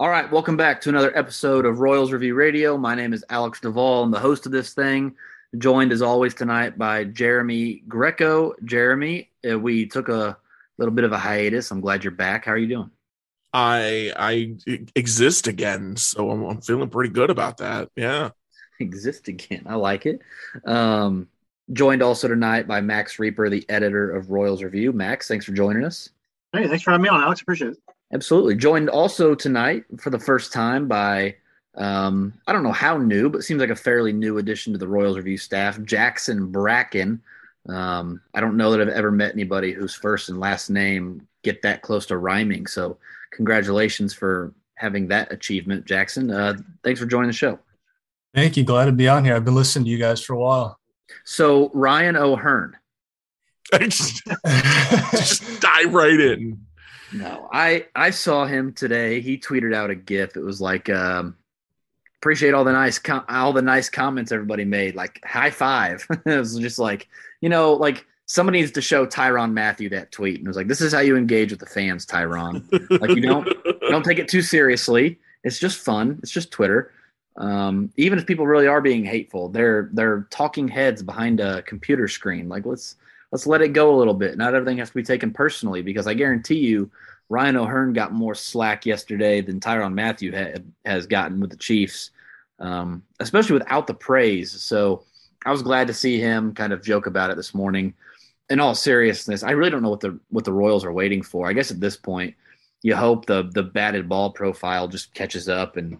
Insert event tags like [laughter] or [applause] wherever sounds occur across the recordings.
All right, welcome back to another episode of Royals Review Radio. My name is Alex Duvall. I'm the host of this thing, joined as always tonight by Jeremy Greco. Jeremy, uh, we took a little bit of a hiatus. I'm glad you're back. How are you doing? I I exist again, so I'm, I'm feeling pretty good about that. Yeah, [laughs] exist again. I like it. Um, joined also tonight by Max Rieper, the editor of Royals Review. Max, thanks for joining us. Hey, thanks for having me on, Alex. Appreciate it. Absolutely. Joined also tonight for the first time by um, I don't know how new, but seems like a fairly new addition to the Royals review staff, Jackson Bracken. Um, I don't know that I've ever met anybody whose first and last name get that close to rhyming. So, congratulations for having that achievement, Jackson. Uh, thanks for joining the show. Thank you. Glad to be on here. I've been listening to you guys for a while. So, Ryan O'Hearn. just, [laughs] just dive right in. No, I I saw him today. He tweeted out a GIF. It was like, um, appreciate all the nice com- all the nice comments everybody made. Like high five. [laughs] it was just like you know, like somebody needs to show Tyrann Mathieu that tweet. And it was like, this is how you engage with the fans, Tyrann. like you don't [laughs] don't take it too seriously. It's just fun. It's just Twitter. Um, even if people really are being hateful, they're they're talking heads behind a computer screen. Like let's let's let it go a little bit. Not everything has to be taken personally because I guarantee you, Ryan O'Hearn got more slack yesterday than Tyrann Mathieu ha- has gotten with the Chiefs, um, especially without the praise. So I was glad to see him kind of joke about it this morning. In all seriousness, I really don't know what the what the Royals are waiting for. I guess at this point, you hope the the batted ball profile just catches up. And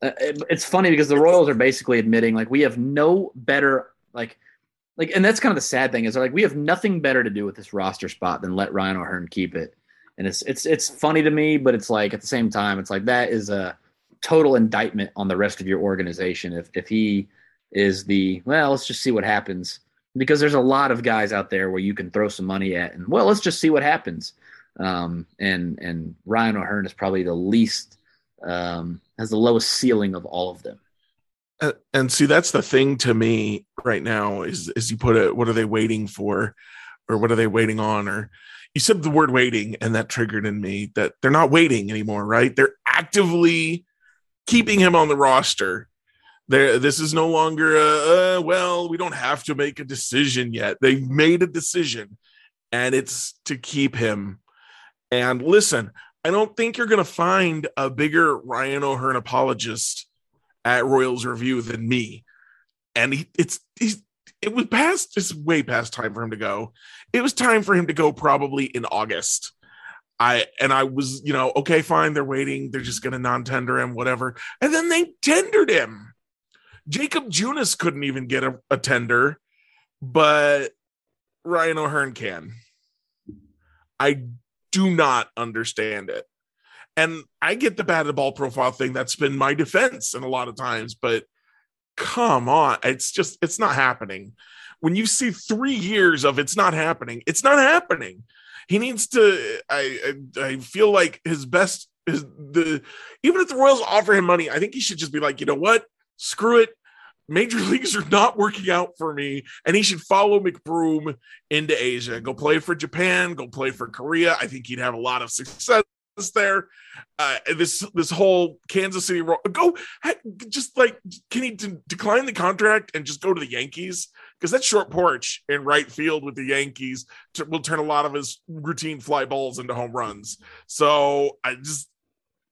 uh, it, it's funny because the Royals are basically admitting like we have no better like like, and that's kind of the sad thing is like we have nothing better to do with this roster spot than let Ryan O'Hearn keep it. And it's it's it's funny to me, but it's like at the same time, it's like that is a total indictment on the rest of your organization. If if he is the well, let's just see what happens because there's a lot of guys out there where you can throw some money at, and well, let's just see what happens. Um, and and Ryan O'Hearn is probably the least um, has the lowest ceiling of all of them and see that's the thing to me right now is is you put it what are they waiting for? Or what are they waiting on? Or you said the word waiting and that triggered in me that they're not waiting anymore right? They're actively keeping him on the roster. There this is no longer a, uh, well we don't have to make a decision yet. They've made a decision and it's to keep him. And listen i don't think you're going to find a bigger ryan o'hearn apologist at Royals Review than me. And he, it's he's it was past it's way past time for him to go. It was time for him to go probably in August. I and I was, you know, okay, fine, they're waiting, they're just gonna non-tender him, whatever. And then they tendered him. Jacob Junis couldn't even get a, a tender, but Ryan O'Hearn can. I do not understand it. And I get the batted ball profile thing. That's been my defense in a lot of times, but come on. It's just, it's not happening. When you see three years of it's not happening, it's not happening. He needs to, I, I, I feel like his best is the, even if the Royals offer him money, I think he should just be like, you know what? Screw it major [laughs] leagues are not working out for me and he should follow McBroom into Asia go play for Japan go play for Korea I think he'd have a lot of success there. Uh, this this whole Kansas City go just like can he de- decline the contract and just go to the Yankees because that short porch in right field with the Yankees to, will turn a lot of his routine fly balls into home runs. So I just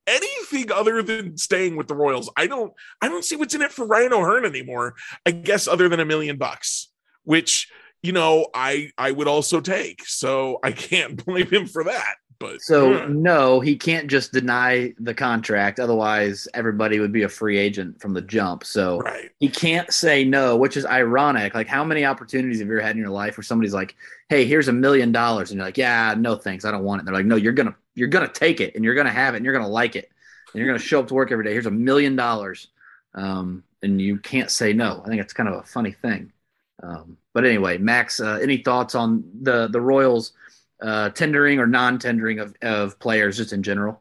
anything other than staying with the Royals. I don't I don't see what's in it for Ryan O'Hearn anymore. I guess other than a million bucks, which you know I I would also take. So I can't [laughs] blame him for that. But so yeah. no, he can't just deny the contract. Otherwise, everybody would be a free agent from the jump. So right. he can't say no, which is ironic. Like, how many opportunities have you ever had in your life where somebody's like, "Hey, here's a million dollars," and you're like, "Yeah, no thanks, I don't want it." And they're like, "No, you're gonna you're gonna take it, and you're gonna have it, and you're gonna like it, and you're gonna show up to work every day. Here's a million dollars." Um, and you can't say no. I think it's kind of a funny thing. Um, but anyway, Max, uh, any thoughts on the the Royals? Uh, tendering or non-tendering of, of players just in general?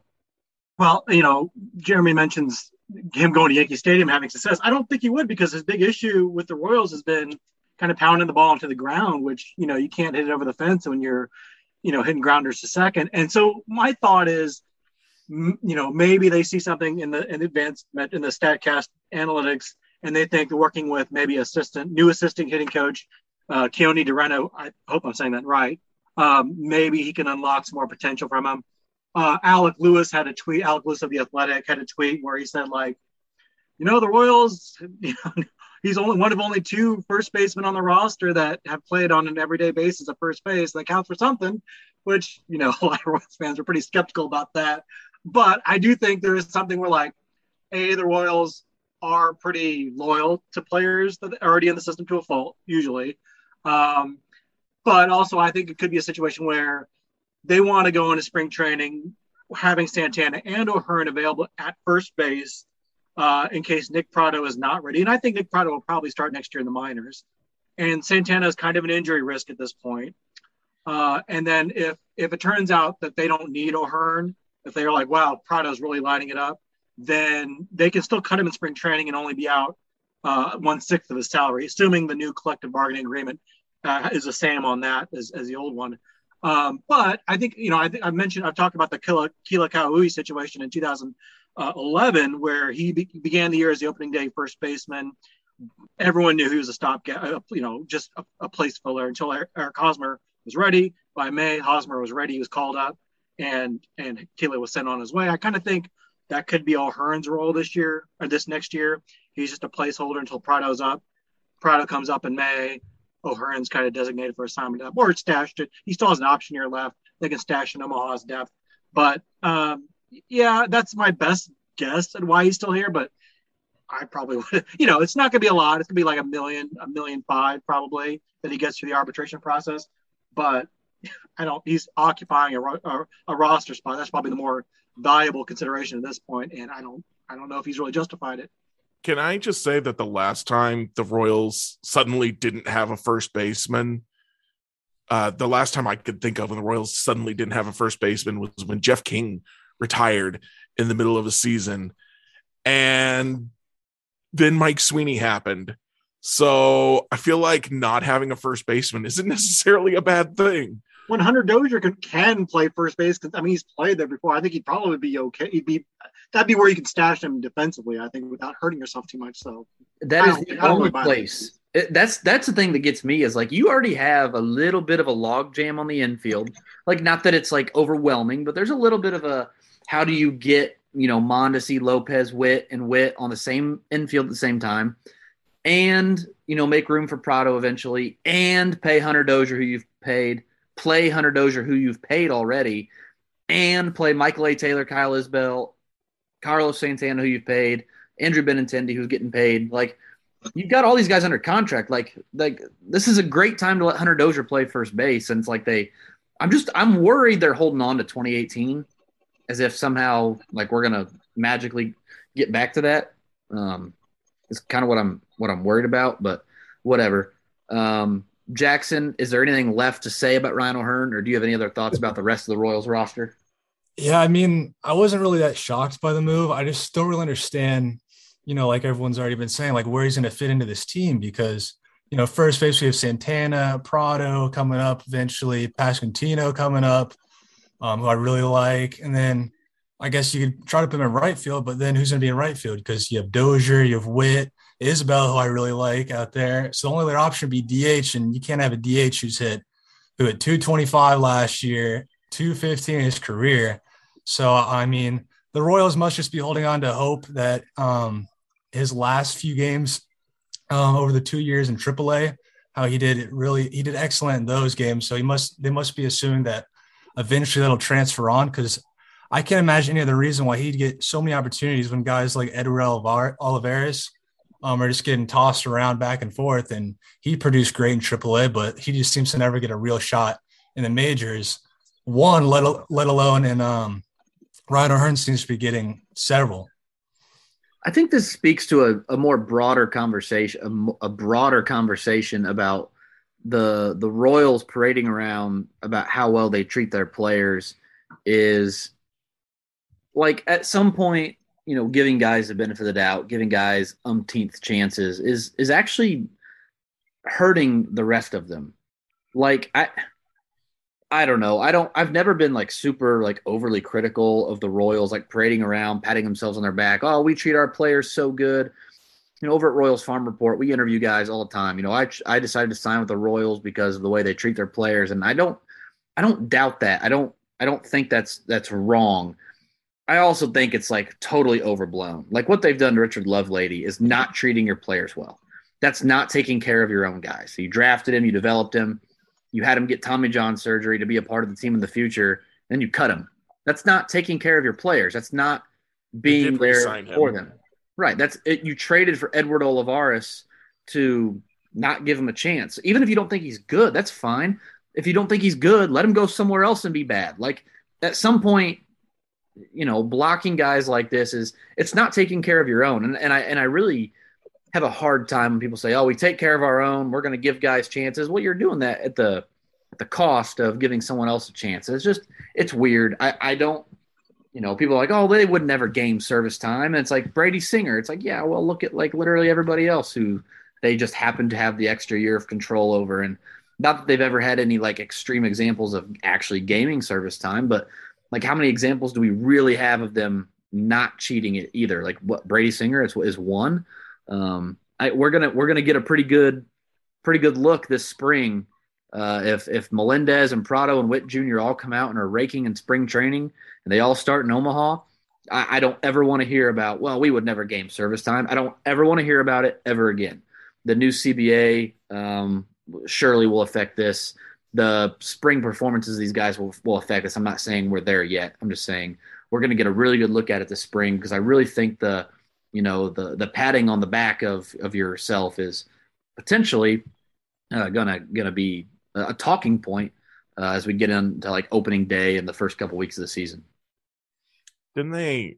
Well, you know, Jeremy mentions him going to Yankee Stadium having success. I don't think he would because his big issue with the Royals has been kind of pounding the ball into the ground, which you know you can't hit it over the fence when you're, you know, hitting grounders to second. And so my thought is, you know, maybe they see something in the in advanced in the Statcast analytics, and they think working with maybe assistant, new assistant hitting coach, uh, Keoni DeRenne. I hope I'm saying that right. Um, maybe he can unlock some more potential from him. Uh, Alec Lewis had a tweet. Alec Lewis of the Athletic had a tweet where he said like, you know, the Royals, [laughs] you know, he's only one of only two first basemen on the roster that have played on an everyday basis at first base. That counts for something, which, you know, [laughs] a lot of Royals fans are pretty skeptical about that. But I do think there is something where, like, A, the Royals are pretty loyal to players that are already in the system to a fault, usually. Um, but also, I think it could be a situation where they want to go into spring training having Santana and O'Hearn available at first base uh, in case Nick Pratto is not ready. And I think Nick Pratto will probably start next year in the minors. And Santana is kind of an injury risk at this point. Uh, and then if if it turns out that they don't need O'Hearn, if they're like, wow, Pratto's really lining it up, then they can still cut him in spring training and only be out uh, one sixth of his salary, assuming the new collective bargaining agreement uh, is the same on that as, as the old one. Um, but I think you know I think I mentioned I've talked about the Kila Kila Ka'aihue situation in 2000 uh, 11, where he be- began the year as the opening day first baseman. Everyone knew he was a stopgap, you know, just a, a, place filler until Eric, Hosmer was ready. By May, Hosmer was ready. He was called up, and and Kila was sent on his way. I kind of think that could be all O'Hearn's role this year or this next year. He's just a placeholder until Pratto's up. Pratto comes up in May. O'Hearn's kind of designated for assignment up or stashed it. He still has an option year left. They can stash in Omaha's depth. But um, yeah, that's my best guess at why he's still here, but I probably [laughs] would, you know, it's not going to be a lot. It's going to be like a million, a million five probably that he gets through the arbitration process. But I don't, he's occupying a, a, a, roster spot. That's probably the more valuable consideration at this point, And I don't, I don't know if he's really justified it. Can I just say that the last time the Royals suddenly didn't have a first baseman, uh, the last time I could think of when the Royals suddenly didn't have a first baseman was when Jeff King retired in the middle of a season. And then Mike Sweeney happened. So I feel like not having a first baseman isn't [laughs] necessarily a bad thing. When Hunter Dozier can, can play first base, I mean, he's played there before. I think he'd probably be okay. He'd be that'd be where you can stash him defensively. I think without hurting yourself too much. So that is the only place. It, that's that's the thing that gets me is like you already have a little bit of a log jam on the infield. Like not that it's like overwhelming, but there's a little bit of a how do you get you know Mondesi, Lopez, Witt, and Witt on the same infield at the same time, and you know make room for Pratto eventually, and pay Hunter Dozier who you've paid, play Hunter Dozier who you've paid already, and play Michael A. Taylor, Kyle Isbel, Carlos Santana who you've paid, Andrew Benintendi who's getting paid. Like you've got all these guys under contract. Like like this is a great time to let Hunter Dozier play first base, and it's like they. I'm just I'm worried they're holding on to 2018 as if somehow like we're gonna magically get back to that. Um, it's kind of what I'm what I'm worried about, but whatever. Um, Jackson, is there anything left to say about Ryan O'Hearn, or do you have any other thoughts about the rest of the Royals roster? Yeah, I mean, I wasn't really that shocked by the move. I just don't really understand, you know, like everyone's already been saying, like where he's going to fit into this team because, you know, first base we have Santana, Pratto coming up eventually, Pasquantino coming up um, who I really like. And then I guess you could try to put him in right field, but then who's going to be in right field? Because you have Dozier, you have Witt, Isbel, who I really like out there. So the only other option would be DH, and you can't have a DH who's hit who hit 225 last year, 215 in his career. So I mean, the Royals must just be holding on to hope that um, his last few games um, over the two years in AAA, how he did really, he did excellent in those games. So he must, they must be assuming that eventually that'll transfer on because I can't imagine any other reason why he'd get so many opportunities when guys like Edward Olivares um, are just getting tossed around back and forth. And he produced great in AAA, but he just seems to never get a real shot in the majors. One, let, let alone in um, Ryan O'Hearn seems to be getting several. I think this speaks to a, a more broader conversation, a, a broader conversation about the the Royals parading around about how well they treat their players is like at some point, you know, giving guys the benefit of the doubt, giving guys umpteenth chances is is actually hurting the rest of them. Like I I don't know. I don't. I've never been like super like overly critical of the Royals, like parading around, patting themselves on their back. Oh, we treat our players so good. You know, over at Royals Farm Report, we interview guys all the time. You know, I I decided to sign with the Royals because of the way they treat their players, and I don't I don't doubt that. I don't I don't think that's that's wrong. I also think it's like totally overblown. Like what they've done to Richard Lovelady is not treating your players well. That's not taking care of your own guys. So you drafted him, you developed him you had him get Tommy John surgery to be a part of the team in the future, then you cut him. That's not taking care of your players. That's not being there for them. Right. That's it. You traded for Edward Olivares to not give him a chance. Even if you don't think he's good, that's fine. If you don't think he's good, let him go somewhere else and be bad. Like at some point, you know, blocking guys like this is it's not taking care of your own. And, and I and I really have a hard time when people say, "Oh, we take care of our own. We're going to give guys chances." Well, you're doing that at the at the cost of giving someone else a chance. It's just it's weird. I I don't you know, people are like, "Oh, they would never game service time." And it's like Brady Singer. It's like, "Yeah, well, look at like literally everybody else who they just happen to have the extra year of control over and not that they've ever had any like extreme examples of actually gaming service time, but like how many examples do we really have of them not cheating it either? Like what Brady Singer is, is one um, I, we're gonna we're gonna get a pretty good pretty good look this spring uh, if if Melendez and Pratto and Witt Jr. all come out and are raking in spring training and they all start in Omaha. I, I don't ever want to hear about. Well, we would never game service time. I don't ever want to hear about it ever again. The new CBA um, surely will affect this. The spring performances of these guys will will affect us. I'm not saying we're there yet. I'm just saying we're going to get a really good look at it this spring because I really think the you know the the patting on the back of of yourself is potentially uh, gonna gonna be a talking point uh, as we get into like opening day and the first couple weeks of the season. Didn't they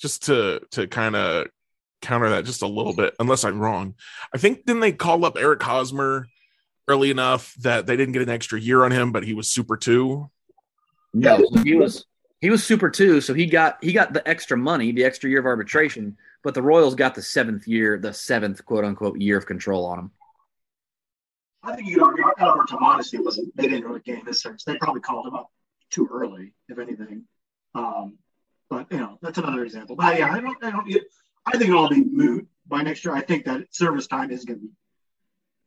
just to to kind of counter that just a little bit, unless I'm wrong? I think didn't they call up Eric Hosmer early enough that they didn't get an extra year on him, but he was super two. No, he was he was super two, so he got he got the extra money, the extra year of arbitration, but the Royals got the seventh year, the seventh quote unquote year of control on him. I think you could argue Albert Tomatis wasn't they didn't really gain this search. They probably called him up too early, if anything. Um, but you know, that's another example. But yeah, I don't I don't I think it'll all be moot by next year. I think that service time is gonna be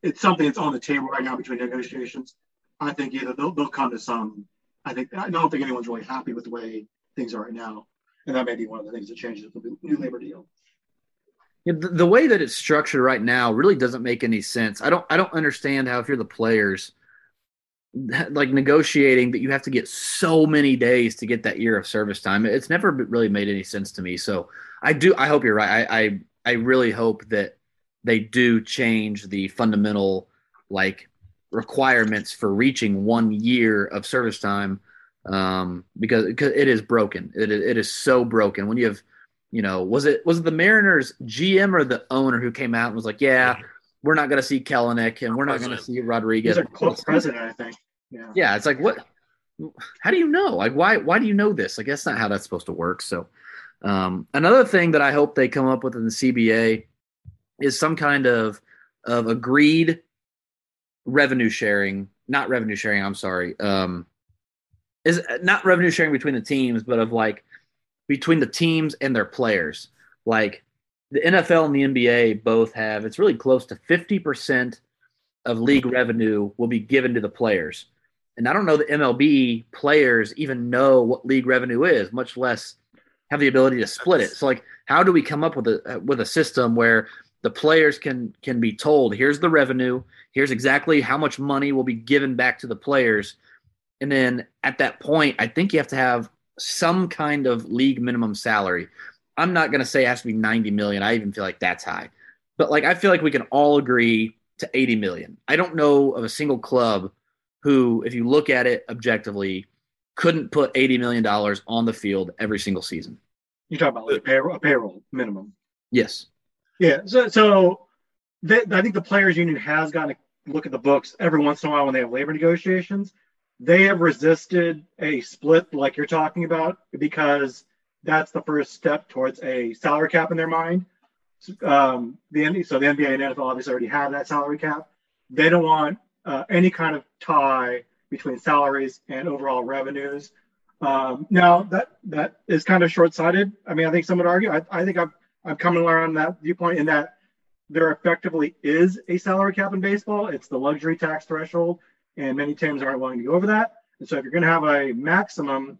it's something that's on the table right now between negotiations. I think either they'll, they'll come to some I think I don't think anyone's really happy with the way things are right now, and that may be one of the things that changes with the new labor deal. Yeah, the, the, way that it's structured right now really doesn't make any sense. I don't I don't understand how if you're the players [laughs] like negotiating that you have to get so many days to get that year of service time. It's never really made any sense to me. So I do I hope you're right. I I, I really hope that they do change the fundamental like requirements for reaching one year of service time um, because, because it is broken. It, it is so broken. When you have, you know, was it was it the Mariners GM or the owner who came out and was like, yeah, we're not going to see Kelenic and we're not going to see Rodriguez. He's a close president, I think. Yeah. Yeah. It's like, what, how do you know? Like, why, why do you know this? Like, that's not how that's supposed to work. So, um, another thing that I hope they come up with in the CBA is some kind of, of agreed revenue sharing, not revenue sharing. I'm sorry. Um, is not revenue sharing between the teams, but of like between the teams and their players. Like the NFL and the NBA both have, it's really close to 50% of league revenue will be given to the players. And I don't know that MLB players even know what league revenue is, much less have the ability to split it. So like how do we come up with a with a system where the players can can be told here's the revenue. Here's exactly how much money will be given back to the players. And then at that point i think you have to have some kind of league minimum salary. I'm not going to say it has to be 90 million. I even feel like that's high. But like i feel like we can all agree to 80 million. I don't know of a single club who if you look at it objectively couldn't put 80 million dollars on the field every single season. You talk about like a payroll, a payroll minimum. Yes yeah. So, so I think the players union has gotten to look at the books every once in a while when they have labor negotiations. They have resisted a split like you're talking about because that's the first step towards a salary cap in their mind. Um, the so the NBA and NFL obviously already have that salary cap. They don't want uh, any kind of tie between salaries and overall revenues. Um, now that that is kind of short-sighted. I mean, I think some would argue. I, I think I'm I'm coming around that viewpoint in that there effectively is a salary cap in baseball. It's the luxury tax threshold, and many teams aren't willing to go over that. And so, if you're going to have a maximum,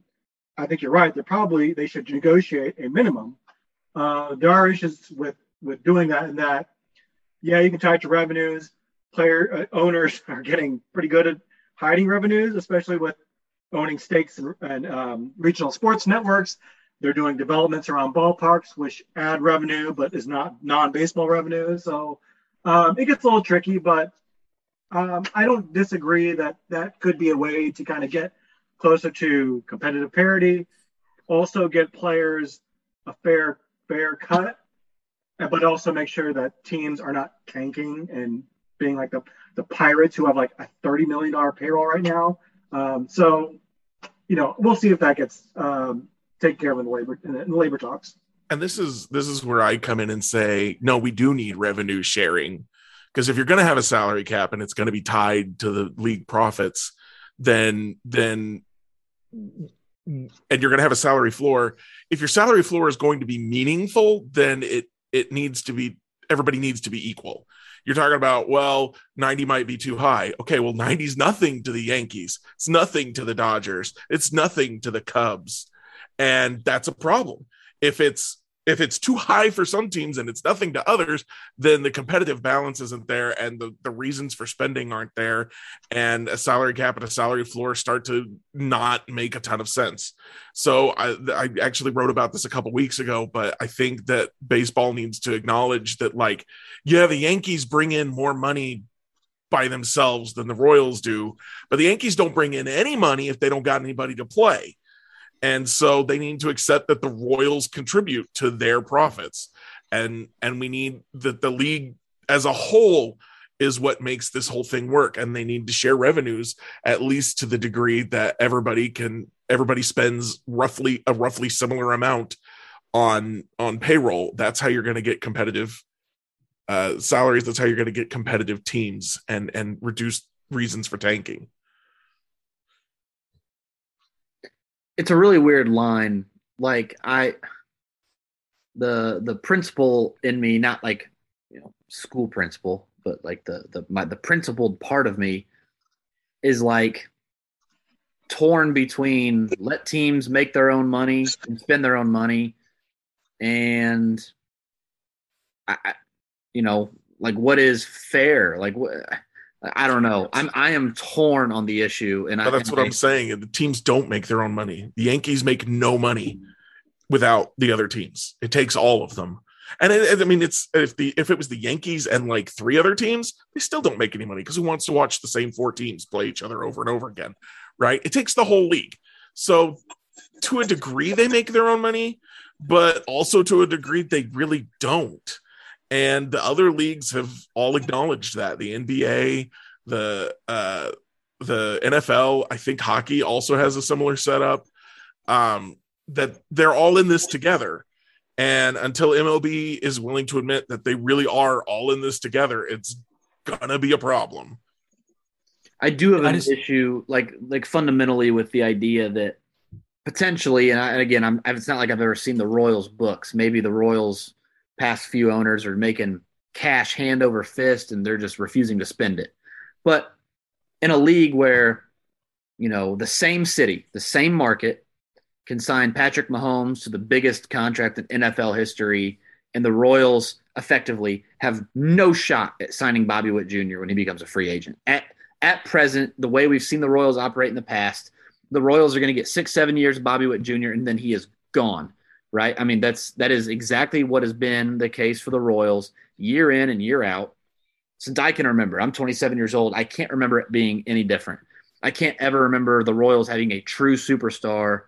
I think you're right. They're probably they should negotiate a minimum. Uh, there are issues with with doing that, and that yeah, you can tie it to revenues. Player uh, owners [laughs] are getting pretty good at hiding revenues, especially with owning stakes and, and um, regional sports networks. They're doing developments around ballparks, which add revenue, but is not non-baseball revenue. So um, it gets a little tricky, but um, I don't disagree that that could be a way to kind of get closer to competitive parity. Also, get players a fair fair cut, but also make sure that teams are not tanking and being like the the Pirates who have like a thirty million dollar payroll right now. Um, so, you know, we'll see if that gets um, taken care of in the labor in labor talks. And this is this is where I come in and say, no, we do need revenue sharing because if you're going to have a salary cap and it's going to be tied to the league profits, then then and you're going to have a salary floor. If your salary floor is going to be meaningful, then it it needs to be everybody needs to be equal. You're talking about, well, 90 might be too high. Okay, well, 90 is nothing to the Yankees. It's nothing to the Dodgers. It's nothing to the Cubs. And that's a problem. If it's if it's too high for some teams and it's nothing to others, then the competitive balance isn't there and the, the reasons for spending aren't there. And a salary cap and a salary floor start to not make a ton of sense. So I, I actually wrote about this a couple weeks ago, but I think that baseball needs to acknowledge that, like, yeah, the Yankees bring in more money by themselves than the Royals do, but the Yankees don't bring in any money if they don't got anybody to play. And so they need to accept that the Royals contribute to their profits. And and we need that the league as a whole is what makes this whole thing work. And they need to share revenues at least to the degree that everybody can everybody spends roughly a roughly similar amount on on payroll. That's how you're going to get competitive uh, salaries. That's how you're going to get competitive teams and and reduce reasons for tanking it's a really weird line. Like I, the the principal in me, not like you know school principal, but like the the my the principled part of me is like torn between let teams make their own money and spend their own money and I, you know like what is fair like what I don't know. I'm I am torn on the issue, and but that's what I, am saying. The teams don't make their own money. The Yankees make no money without the other teams. It takes all of them. And it, I mean, it's if the if it was the Yankees and like three other teams, they still don't make any money because who wants to watch the same four teams play each other over and over again, right? It takes the whole league. So, to a degree, they make their own money, but also to a degree, they really don't and the other leagues have all acknowledged that the NBA, the uh, the NFL, I think hockey also has a similar setup. Um, that they're all in this together, and until MLB is willing to admit that they really are all in this together, it's gonna be a problem. I do have an just, issue, like like fundamentally, with the idea that potentially, and, I, and again, I'm, it's not like I've ever seen the Royals books. Maybe the Royals past few owners are making cash hand over fist and they're just refusing to spend it. But in a league where, you know, the same city, the same market can sign Patrick Mahomes to the biggest contract in NFL history, and the Royals effectively have no shot at signing Bobby Witt Jr. when he becomes a free agent. At at present, the way we've seen the Royals operate in the past, the Royals are going to get six, seven years of Bobby Witt Jr., and then he is gone right? I mean, that's that is exactly what has been the case for the Royals year in and year out since I can remember. I'm 27 years old. I can't remember it being any different. I can't ever remember the Royals having a true superstar.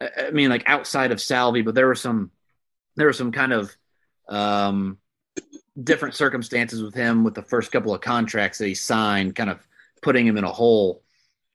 I mean, like outside of Salvy, but there were some there were some kind of um, different circumstances with him with the first couple of contracts that he signed, kind of putting him in a hole.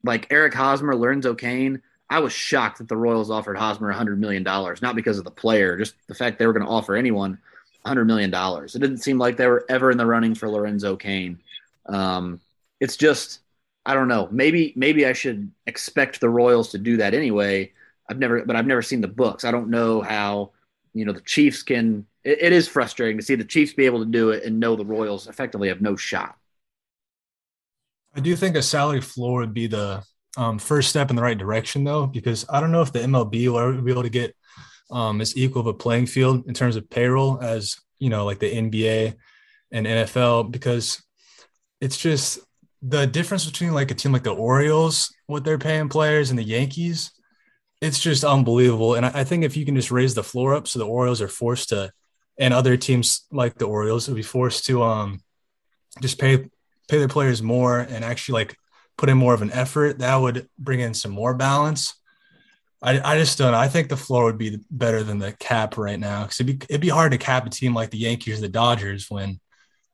Like Eric Hosmer, Lorenzo Cain, I was shocked that the Royals offered Hosmer $100 million, not because of the player, just the fact they were going to offer anyone $100 million. It didn't seem like they were ever in the running for Lorenzo Cain. Um, it's just, I don't know. Maybe maybe I should expect the Royals to do that anyway. I've never, but I've never seen the books. I don't know how you know the Chiefs can. it, it is frustrating to see the Chiefs be able to do it and know the Royals effectively have no shot. I do think a salary floor would be the um, first step in the right direction, though, because I don't know if the MLB will ever be able to get um, as equal of a playing field in terms of payroll as you know, like the NBA and NFL, because it's just the difference between like a team like the Orioles, what they're paying players, and the Yankees. It's just unbelievable. And I, I think if you can just raise the floor up so the Orioles are forced to, and other teams like the Orioles will be forced to um just pay pay their players more and actually like put in more of an effort, that would bring in some more balance. I, I just don't know. I think the floor would be better than the cap right now because it'd be, it'd be hard to cap a team like the Yankees or the Dodgers when,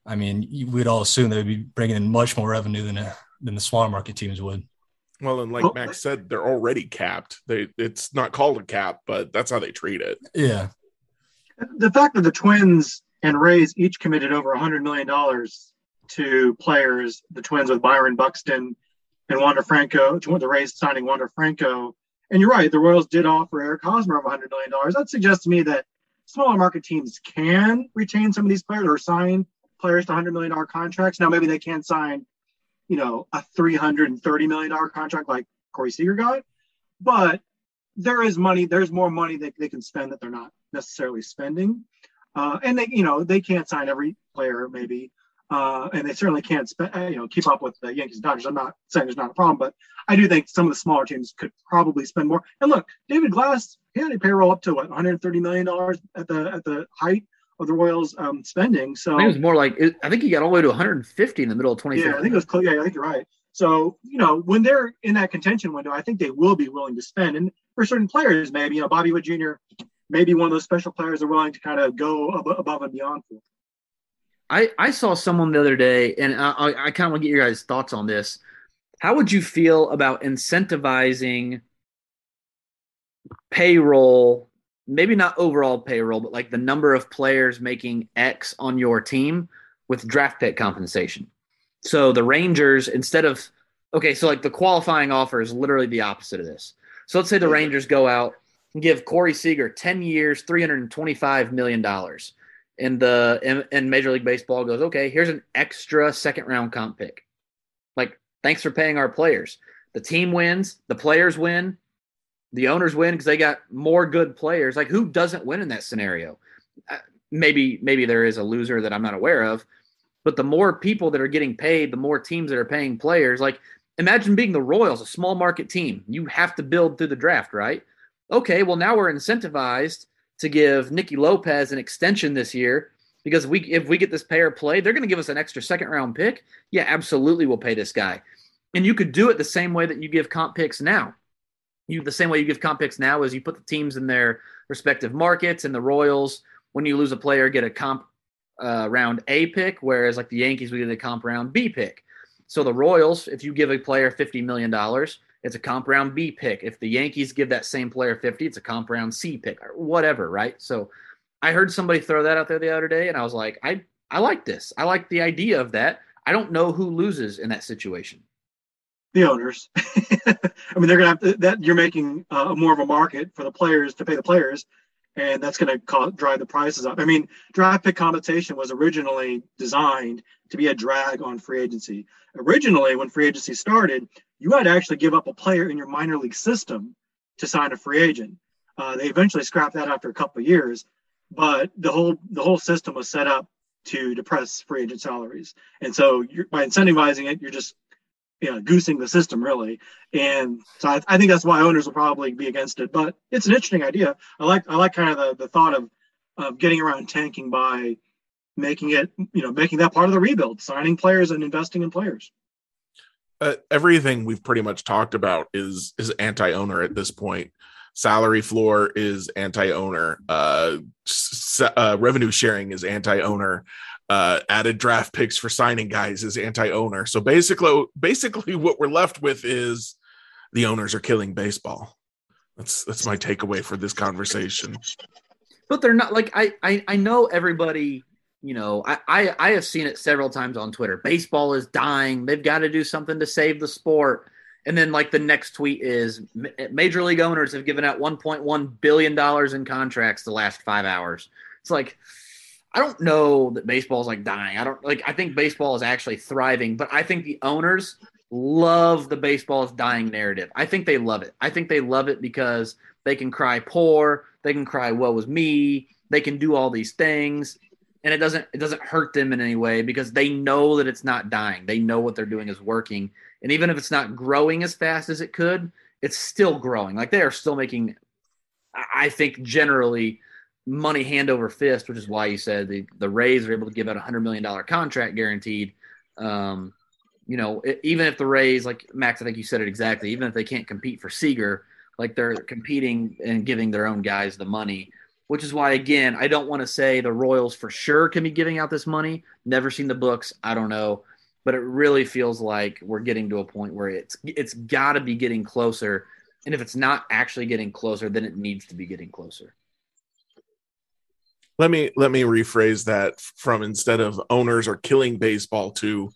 I mean, we'd all assume they'd be bringing in much more revenue than a, than the smaller market teams would. Well, and like oh. Max said, they're already capped. They it's not called a cap, but that's how they treat it. Yeah. The fact that the Twins and Rays each committed over a hundred million dollars to players, the Twins with Byron Buxton and Wander Franco, the Rays signing Wander Franco and you're right, the Royals did offer Eric Hosmer of $100 million. That suggests to me that smaller market teams can retain some of these players or sign players to $100 million contracts. Now, maybe they can't sign, you know, a $330 million contract like Corey Seager got, but there is money, there's more money that they can spend that they're not necessarily spending. Uh, and they, you know, they can't sign every player maybe, uh, and they certainly can't spend, uh, you know, keep up with the Yankees and Dodgers. I'm not saying there's not a problem, but I do think some of the smaller teams could probably spend more. And look, David Glass, he had a payroll up to what 130 million dollars at the at the height of the Royals' um, spending. So I think it was more like I think he got all the way to 150 in the middle of 20. Yeah, I think it was close. Yeah, I think you're right. So you know, when they're in that contention window, I think they will be willing to spend. And for certain players, maybe you know, Bobby Witt Jr. maybe one of those special players are willing to kind of go above and beyond for. I, I saw someone the other day, and I, I, I kind of want to get your guys' thoughts on this. How would you feel about incentivizing payroll, maybe not overall payroll, but like the number of players making X on your team with draft pick compensation? So the Rangers, instead of, okay, so like the qualifying offer is literally the opposite of this. So let's say the mm-hmm. Rangers go out and give Corey Seager 10 years, $325 million and the and, Major League Baseball goes, okay, here's an extra second round comp pick. Like, thanks for paying our players. The team wins, the players win, the owners win because they got more good players. Like, who doesn't win in that scenario? Uh, maybe maybe there is a loser that I'm not aware of, but the more people that are getting paid, the more teams that are paying players. Like, imagine being the Royals, a small market team. You have to build through the draft, right? Okay, well now we're incentivized to give Nicky Lopez an extension this year because we if we get this pair play, they're going to give us an extra second round pick. Yeah, absolutely, we'll pay this guy. And you could do it the same way that you give comp picks now. You the same way you give comp picks now is you put the teams in their respective markets, and the Royals, when you lose a player, get a comp uh, round A pick, whereas like the Yankees, we get a comp round B pick. So the Royals, if you give a player fifty million dollars, it's a comp round B pick. If the Yankees give that same player 50, it's a comp round C pick or whatever, right? So I heard somebody throw that out there the other day and I was like, I I like this. I like the idea of that. I don't know who loses in that situation. The owners. [laughs] I mean, they're gonna have to, that. You're making uh, more of a market for the players to pay the players, and that's going to drive the prices up. I mean, draft pick compensation was originally designed to be a drag on free agency. Originally, when free agency started, you had to actually give up a player in your minor league system to sign a free agent. Uh, they eventually scrapped that after a couple years, but the whole the whole system was set up to depress free agent salaries, and so by incentivizing it, you're just you know, goosing the system really. And so I, I, think that's why owners will probably be against it. But it's an interesting idea. I like I like kind of the, the thought of of getting around tanking by making it you know making that part of the rebuild, signing players and investing in players uh, everything we've pretty much talked about is is anti-owner at this point. Salary floor is anti-owner. Uh, uh, revenue sharing is anti-owner. Uh, added draft picks for signing guys as anti-owner. So basically, basically, what we're left with is the owners are killing baseball. That's that's my takeaway for this conversation. But they're not like I I, I know everybody you know, I, I, I have seen it several times on Twitter. Baseball is dying. They've got to do something to save the sport. And then like the next tweet is major league owners have given out 1.1 billion dollars in contracts the last 5 hours. It's like I don't know that baseball is like dying. I don't like I think baseball is actually thriving, but I think the owners love the baseball is dying narrative. I think they love it. I think they love it because they can cry poor, they can cry woe was me, they can do all these things and it doesn't it doesn't hurt them in any way because they know that it's not dying. They know what they're doing is working. And even if it's not growing as fast as it could, it's still growing. Like they are still making I think generally money hand over fist, which is why you said the the Rays are able to give out a hundred million dollar contract guaranteed. Um, you know, it, even if the Rays, like Max, I think you said it exactly. Even if they can't compete for Seager, like they're competing and giving their own guys the money which is why again I don't want to say the Royals for sure can be giving out this money. Never seen the books, I don't know, but it really feels like we're getting to a point where it's it's got to be getting closer, and if it's not actually getting closer, then it needs to be getting closer. Let me let me rephrase that from instead of owners are killing baseball to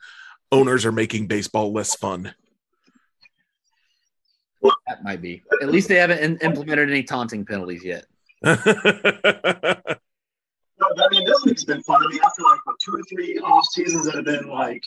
owners are making baseball less fun. That might be. At least they haven't implemented any taunting penalties yet. [laughs] I mean, this week's been fun. I mean, after like what, two or three off seasons that have been like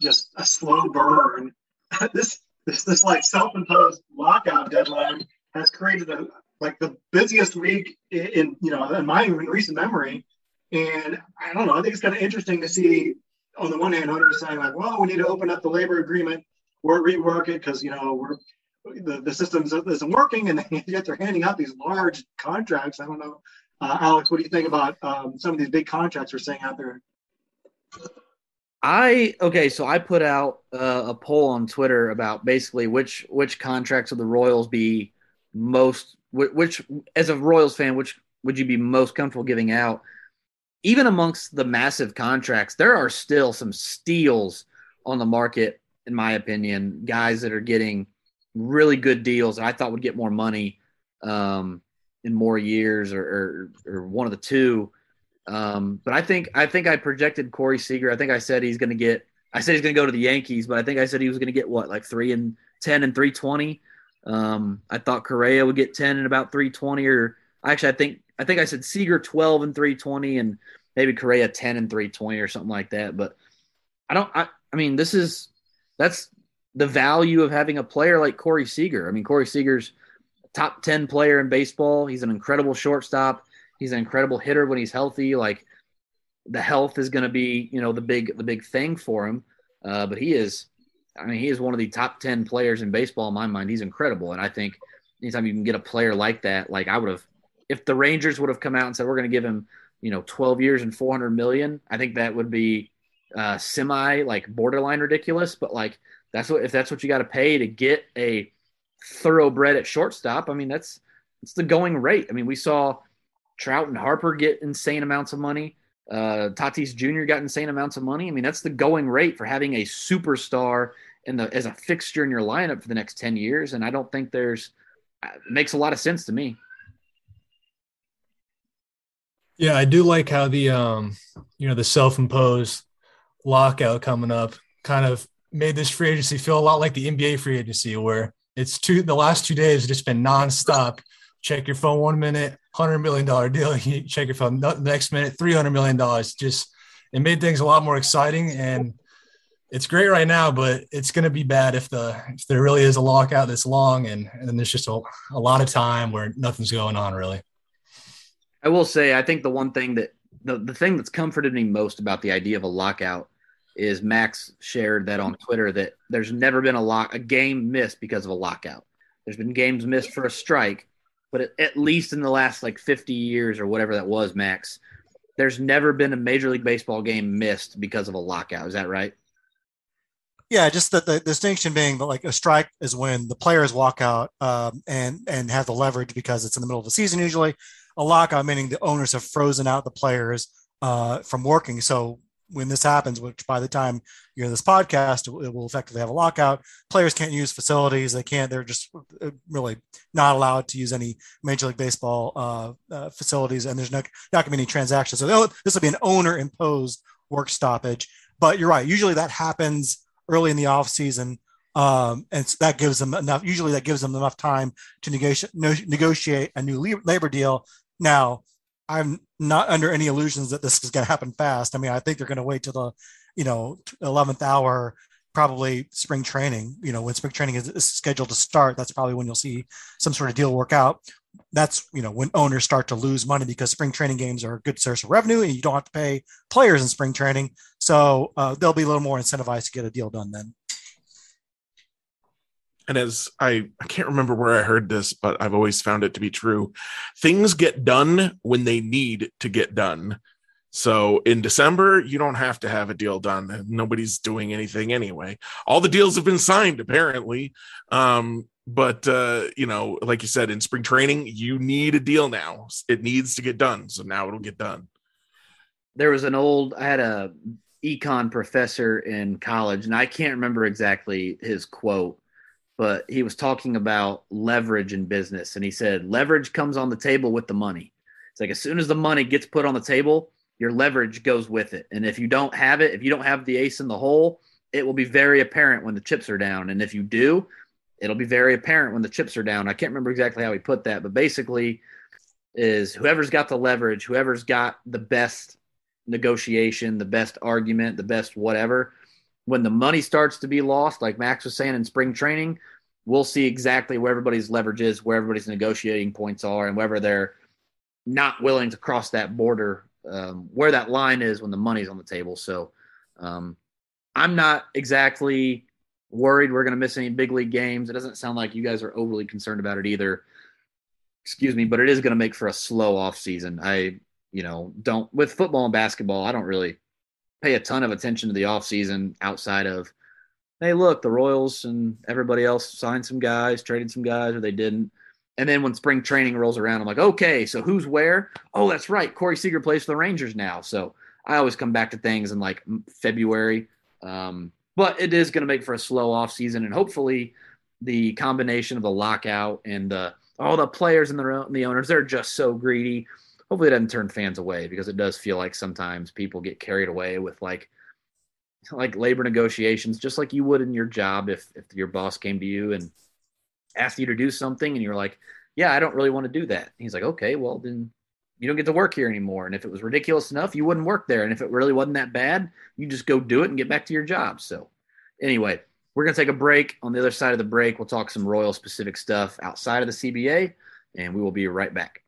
just a slow burn, [laughs] this this this like self-imposed lockout deadline has created a like the busiest week in, you know in my recent memory. And I don't know. I think it's kind of interesting to see on the one hand owners saying like, well, we need to open up the labor agreement or rework it because you know we're the, the system isn't working and [laughs] yet they're handing out these large contracts. I don't know. Uh, Alex, what do you think about um, some of these big contracts we're seeing out there? I okay, so I put out uh, a poll on Twitter about basically which which contracts of the Royals be most which as a Royals fan which would you be most comfortable giving out? Even amongst the massive contracts, there are still some steals on the market, in my opinion. Guys that are getting really good deals I thought would get more money um, in more years or, or, or one of the two. Um, but I think I think I projected Corey Seager. I think I said he's going to get. I said he's going to go to the Yankees, but I think I said he was going to get what like three and ten and three twenty. Um, I thought Correa would get ten and about three twenty, or actually I think I think I said Seager twelve and three twenty, and maybe Correa ten and three twenty or something like that. But I don't. I, I mean, this is that's the value of having a player like Corey Seager. I mean, Corey Seager's top 10 player in baseball. He's an incredible shortstop. He's an incredible hitter when he's healthy. Like the health is going to be, you know, the big, the big thing for him. Uh, but he is, I mean, he is one of the top 10 players in baseball in my mind. He's incredible. And I think anytime you can get a player like that, like I would have, if the Rangers would have come out and said, we're going to give him, you know, 12 years and 400 million, I think that would be uh, semi like borderline ridiculous. But like, that's what if that's what you got to pay to get a thoroughbred at shortstop. I mean, that's it's the going rate. I mean, we saw Trout and Harper get insane amounts of money. Uh, Tatis Jr. got insane amounts of money. I mean, that's the going rate for having a superstar in the as a fixture in your lineup for the next ten years. And I don't think there's makes a lot of sense to me. Yeah, I do like how the um, you know, the self-imposed lockout coming up kind of made this free agency feel a lot like the NBA free agency, where it's two the last two days just been nonstop. Check your phone one minute, hundred million dollar deal. [laughs] You check your phone the next minute, three hundred million dollars. Just it made things a lot more exciting, and it's great right now. But it's going to be bad if the if there really is a lockout this long, and and there's just a, a lot of time where nothing's going on really. I will say, I think the one thing that the, the thing that's comforted me most about the idea of a lockout is Max shared that on Twitter that there's never been a lock a game missed because of a lockout. There's been games missed for a strike, but at, at least in the last like 50 years or whatever that was, Max, there's never been a Major League Baseball game missed because of a lockout. Is that right? Yeah, just that the distinction being that like a strike is when the players walk out um, and and have the leverage because it's in the middle of the season usually. A lockout meaning the owners have frozen out the players uh, from working. So when this happens, which by the time you hear this podcast, it will effectively have a lockout. Players can't use facilities. They can't. They're just uh, really not allowed to use any Major League Baseball uh, uh, facilities, and there's no, not going to be any transactions. So this will be an owner imposed work stoppage. But you're right. Usually that happens early in the off season. Um, and so that gives them enough. Usually, that gives them enough time to negotiate negotiate a new labor deal. Now, I'm not under any illusions that this is going to happen fast. I mean, I think they're going to wait till the, you know, 11th hour, probably spring training. You know, when spring training is, is scheduled to start, that's probably when you'll see some sort of deal work out. That's you know when owners start to lose money because spring training games are a good source of revenue, and you don't have to pay players in spring training. So uh, they'll be a little more incentivized to get a deal done then and as I, I can't remember where I heard this, but I've always found it to be true. Things get done when they need to get done. So in December, you don't have to have a deal done. Nobody's doing anything anyway. All the deals have been signed, apparently. Um, but uh, you know, like you said, in spring training, you need a deal now. It needs to get done. So now it'll get done. There was an old I had a econ professor in college, and I can't remember exactly his quote but he was talking about leverage in business and he said leverage comes on the table with the money. It's like as soon as the money gets put on the table your leverage goes with it and if you don't have it if you don't have the ace in the hole it will be very apparent when the chips are down and if you do it'll be very apparent when the chips are down. I can't remember exactly how he put that but basically is whoever's got the leverage whoever's got the best negotiation the best argument the best whatever when the money starts to be lost, like Max was saying in spring training, we'll see exactly where everybody's leverage is, where everybody's negotiating points are, and whether they're not willing to cross that border, um, where that line is when the money's on the table. So um, I'm not exactly worried we're going to miss any big league games. It doesn't sound like you guys are overly concerned about it either. Excuse me, but it is going to make for a slow off season. I, you know, don't with football and basketball, I don't really pay a ton of attention to the offseason outside of, hey, look, the Royals and everybody else signed some guys, traded some guys, or they didn't. And then when spring training rolls around, I'm like, okay, so who's where? Oh, that's right. Corey Seager plays for the Rangers now. So I always come back to things in like February. Um, but it is going to make for a slow off season, and hopefully the combination of the lockout and the all the players and the, the owners, they're just so greedy hopefully it doesn't turn fans away because it does feel like sometimes people get carried away with like like labor negotiations, just like you would in your job if if your boss came to you and asked you to do something and you're like, yeah, I don't really want to do that. He's like, okay, well then you don't get to work here anymore. And if it was ridiculous enough, you wouldn't work there. And if it really wasn't that bad, you just go do it and get back to your job. So anyway, we're going to take a break. On the other side of the break, we'll talk some Royal specific stuff outside of the CBA, and we will be right back.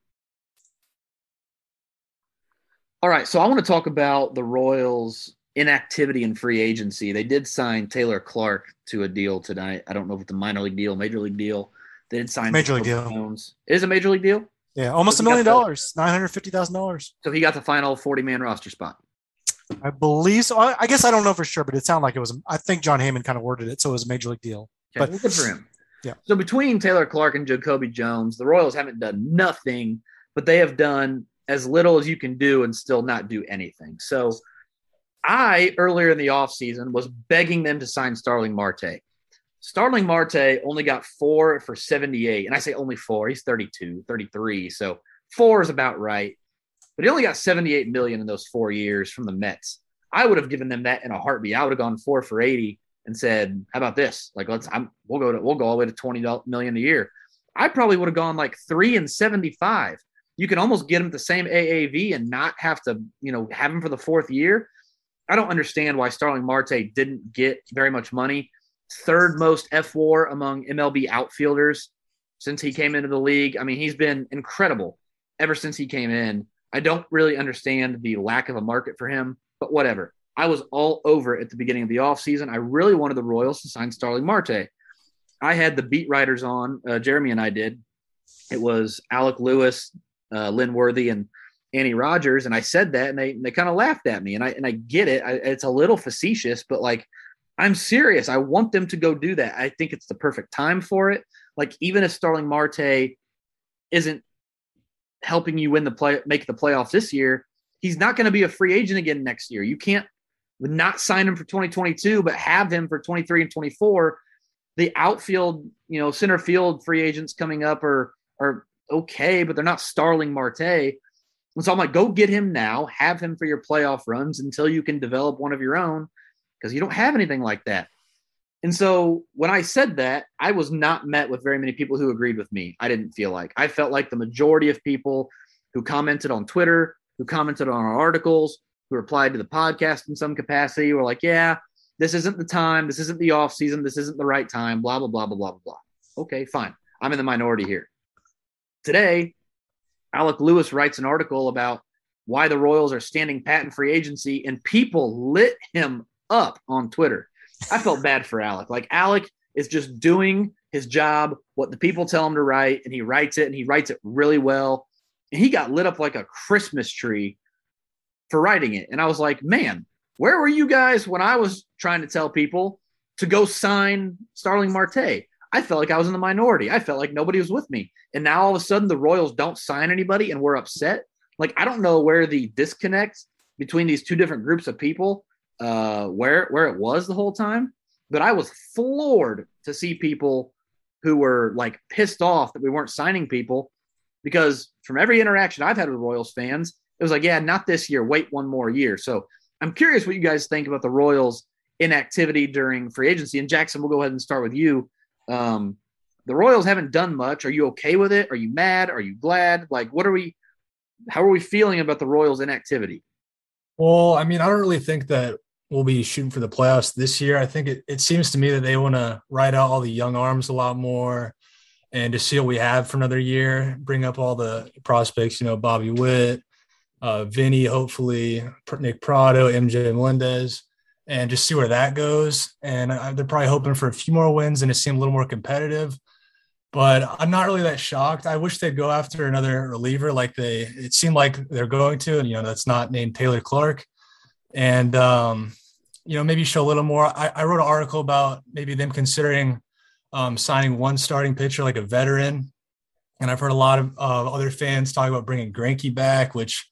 All right, so I want to talk about the Royals' inactivity in free agency. They did sign Taylor Clark to a deal tonight. I don't know if it's a minor league deal, major league deal. They did sign major league deal. Jones. It is a major league deal. Yeah, almost so a million dollars, nine hundred fifty thousand dollars. So he got the final forty-man roster spot. I believe so. I, I, guess I don't know for sure, but it sounded like it was. I think Jon Heyman kind of worded it, so it was a major league deal. Okay, but well, good for him. Yeah. So between Taylor Clark and Jacoby Jones, the Royals haven't done nothing, but they have done as little as you can do and still not do anything. So I earlier in the offseason was begging them to sign Starling Marte. Starling Marte only got four for 78. And I say only four. He's 32, 33. So four is about right. But he only got 78 million in those four years from the Mets. I would have given them that in a heartbeat. I would have gone four for 80 and said, How about this? Like let's I'm we'll go to we'll go all the way to 20 million a year. I probably would have gone like three and 75 you can almost get him the same AAV and not have to, you know, have him for the fourth year. I don't understand why Starling Marte didn't get very much money. Third most fWAR among MLB outfielders since he came into the league. I mean, he's been incredible ever since he came in. I don't really understand the lack of a market for him, but whatever. I was all over at the beginning of the offseason. I really wanted the Royals to sign Starling Marte. I had the beat writers on, uh, Jeremy and I did. It was Alec Lewis, uh, Lynn Worthy and Annie Rogers, and I said that, and they they kind of laughed at me, and I and I get it. I, it's a little facetious, but like I'm serious. I want them to go do that. I think it's the perfect time for it. Like even if Starling Marte isn't helping you win the play, make the playoffs this year, he's not going to be a free agent again next year. You can't not sign him for 2022, but have him for 23 and 24. The outfield, you know, center field free agents coming up are are okay, but they're not Starling Marte. And so I'm like, go get him now, have him for your playoff runs until you can develop one of your own, because you don't have anything like that. And so when I said that, I was not met with very many people who agreed with me. I didn't feel like I felt like the majority of people who commented on Twitter, who commented on our articles, who replied to the podcast in some capacity were like, yeah, this isn't the time. This isn't the off season. This isn't the right time. Blah, blah, blah, blah, blah, blah. Okay, fine. I'm in the minority here. Today, Alec Lewis writes an article about why the Royals are standing pat in free agency, and people lit him up on Twitter. I felt [laughs] bad for Alec. Like Alec is just doing his job, what the people tell him to write, and he writes it and he writes it really well. And he got lit up like a Christmas tree for writing it. And I was like, man, where were you guys when I was trying to tell people to go sign Starling Marte? I felt like I was in the minority. I felt like nobody was with me. And now all of a sudden the Royals don't sign anybody and we're upset. Like I don't know where the disconnect between these two different groups of people uh where where it was the whole time, but I was floored to see people who were like pissed off that we weren't signing people because from every interaction I've had with Royals fans, it was like, yeah, not this year. Wait one more year. So I'm curious what you guys think about the Royals' inactivity during free agency. And Jackson, we'll go ahead and start with you. Um, the Royals haven't done much. Are you okay with it? Are you mad? Are you glad? Like, what are we? How are we feeling about the Royals' inactivity? Well, I mean, I don't really think that we'll be shooting for the playoffs this year. I think it, it seems to me that they want to ride out all the young arms a lot more and to see what we have for another year, bring up all the prospects, you know, Bobby Witt, uh, Vinny, hopefully Nick Pratto, MJ Melendez, and just see where that goes. And they're probably hoping for a few more wins and it seemed a little more competitive. But I'm not really that shocked. I wish they'd go after another reliever like they it seemed like they're going to, and you know that's not named Taylor Clark. And um, you know maybe show a little more. I, I wrote an article about maybe them considering um, signing one starting pitcher like a veteran. And I've heard a lot of uh, other fans talk about bringing Greinke back, which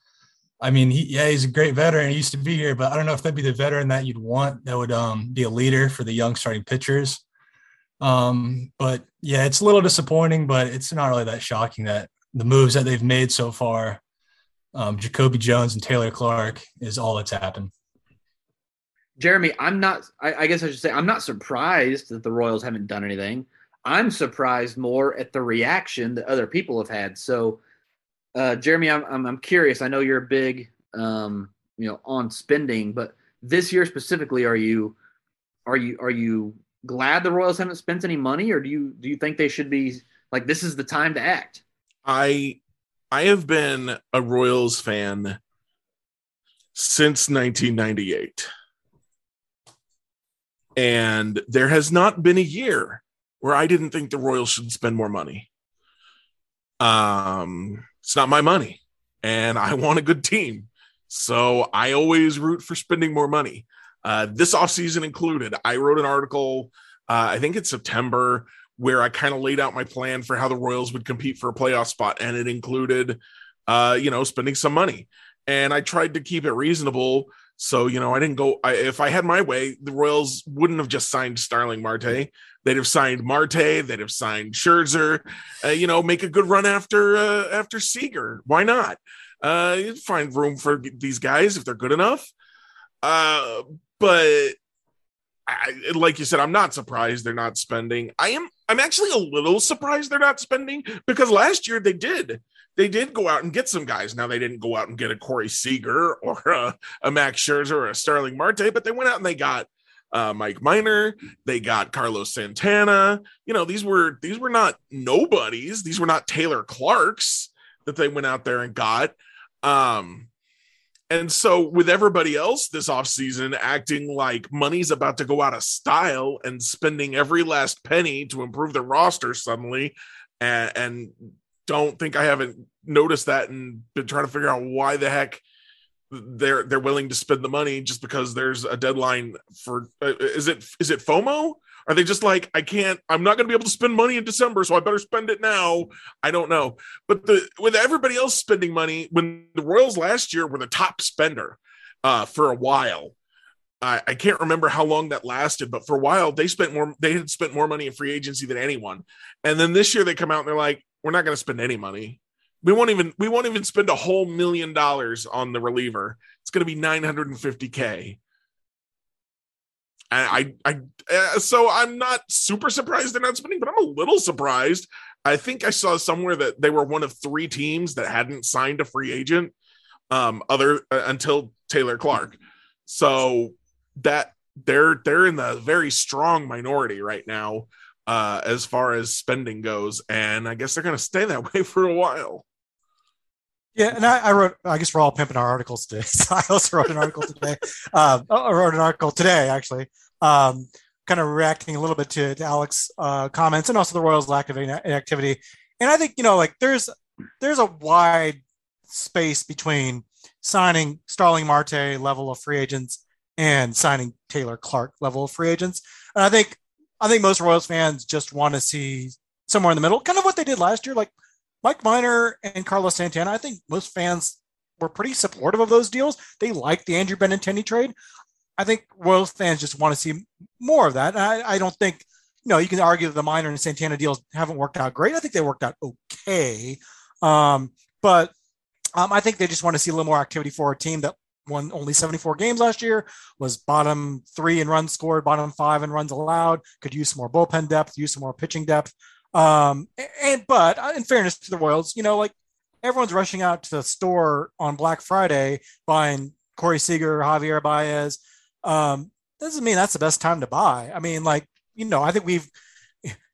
I mean, he, yeah, he's a great veteran. He used to be here, but I don't know if that'd be the veteran that you'd want that would um, be a leader for the young starting pitchers. Um, but yeah, it's a little disappointing, but it's not really that shocking that the moves that they've made so far, um, Jacoby Jones and Taylor Clark, is all that's happened. Jeremy, I'm not. I, I guess I should say I'm not surprised that the Royals haven't done anything. I'm surprised more at the reaction that other people have had. So uh, Jeremy, I'm, I'm, I'm curious. I know you're big, um, you know, on spending, but this year specifically, are you are you are you glad the Royals haven't spent any money, or do you do you think they should be like this is the time to act? I I have been a Royals fan since 1998. And there has not been a year where I didn't think the Royals should spend more money. Um it's not my money and I [laughs] want a good team. So I always root for spending more money. Uh, this offseason included, I wrote an article, uh, I think it's September, where I kind of laid out my plan for how the Royals would compete for a playoff spot. And it included, uh, you know, spending some money. And I tried to keep it reasonable. So, you know, I didn't go, I, if I had my way, the Royals wouldn't have just signed Starling Marte. They'd have signed Marte. They'd have signed Scherzer. Uh, you know, make a good run after uh, after Seager. Why not? Uh, find room for these guys if they're good enough. Uh, but I, like you said, I'm not surprised they're not spending. I am. I'm actually a little surprised they're not spending because last year they did. They did go out and get some guys. Now they didn't go out and get a Corey Seager or a, a Max Scherzer or a Starling Marte, but they went out and they got uh, Mike Minor. They got Carlos Santana. You know, these were these were not nobodies. These were not Taylor Clark's that they went out there and got. Um, and so with everybody else this offseason acting like money's about to go out of style and spending every last penny to improve the roster suddenly and, and don't think I haven't noticed that and been trying to figure out why the heck they're they're willing to spend the money just because there's a deadline for uh, is it is it FOMO? Are they just like I can't I'm not going to be able to spend money in December so I better spend it now? I don't know. But the with everybody else spending money when the Royals last year were the top spender uh for a while. I, I can't remember how long that lasted, but for a while they spent more. They had spent more money in free agency than anyone, and then this year they come out and they're like, "We're not going to spend any money. We won't even we won't even spend a whole million dollars on the reliever. It's going to be 950k." And I, I, uh, so I'm not super surprised they're not spending, but I'm a little surprised. I think I saw somewhere that they were one of three teams that hadn't signed a free agent, um, other uh, until Taylor Clark. So that they're they're in the very strong minority right now uh, as far as spending goes, and I guess they're going to stay that [laughs] way for a while. Yeah, and I, I, wrote. I guess we're all pimping our articles today. So I also wrote an article today. Um, [laughs] I wrote an article today, actually, um, kind of reacting a little bit to, to Alex' uh, comments and also the Royals' lack of activity. And I think you know, like there's there's a wide space between signing Starling Marte level of free agents and signing Taylor Clark level of free agents. And I think I think most Royals fans just want to see somewhere in the middle, kind of what they did last year, like Mike Minor and Carlos Santana. I think most fans were pretty supportive of those deals. They liked the Andrew Benintendi trade. I think Royals fans just want to see more of that. I, I, don't think, you know, you can argue that the Minor and Santana deals haven't worked out great. I think they worked out okay. Um, but um, I think they just want to see a little more activity for a team that won only 74 games last year, was bottom three in runs scored, bottom five in runs allowed, could use some more bullpen depth, use some more pitching depth. Um, and but uh, in fairness to the Royals, you know, like everyone's rushing out to the store on Black Friday buying Corey Seager, Javier Baez. Um, doesn't mean that's the best time to buy. I mean, like, you know, I think we've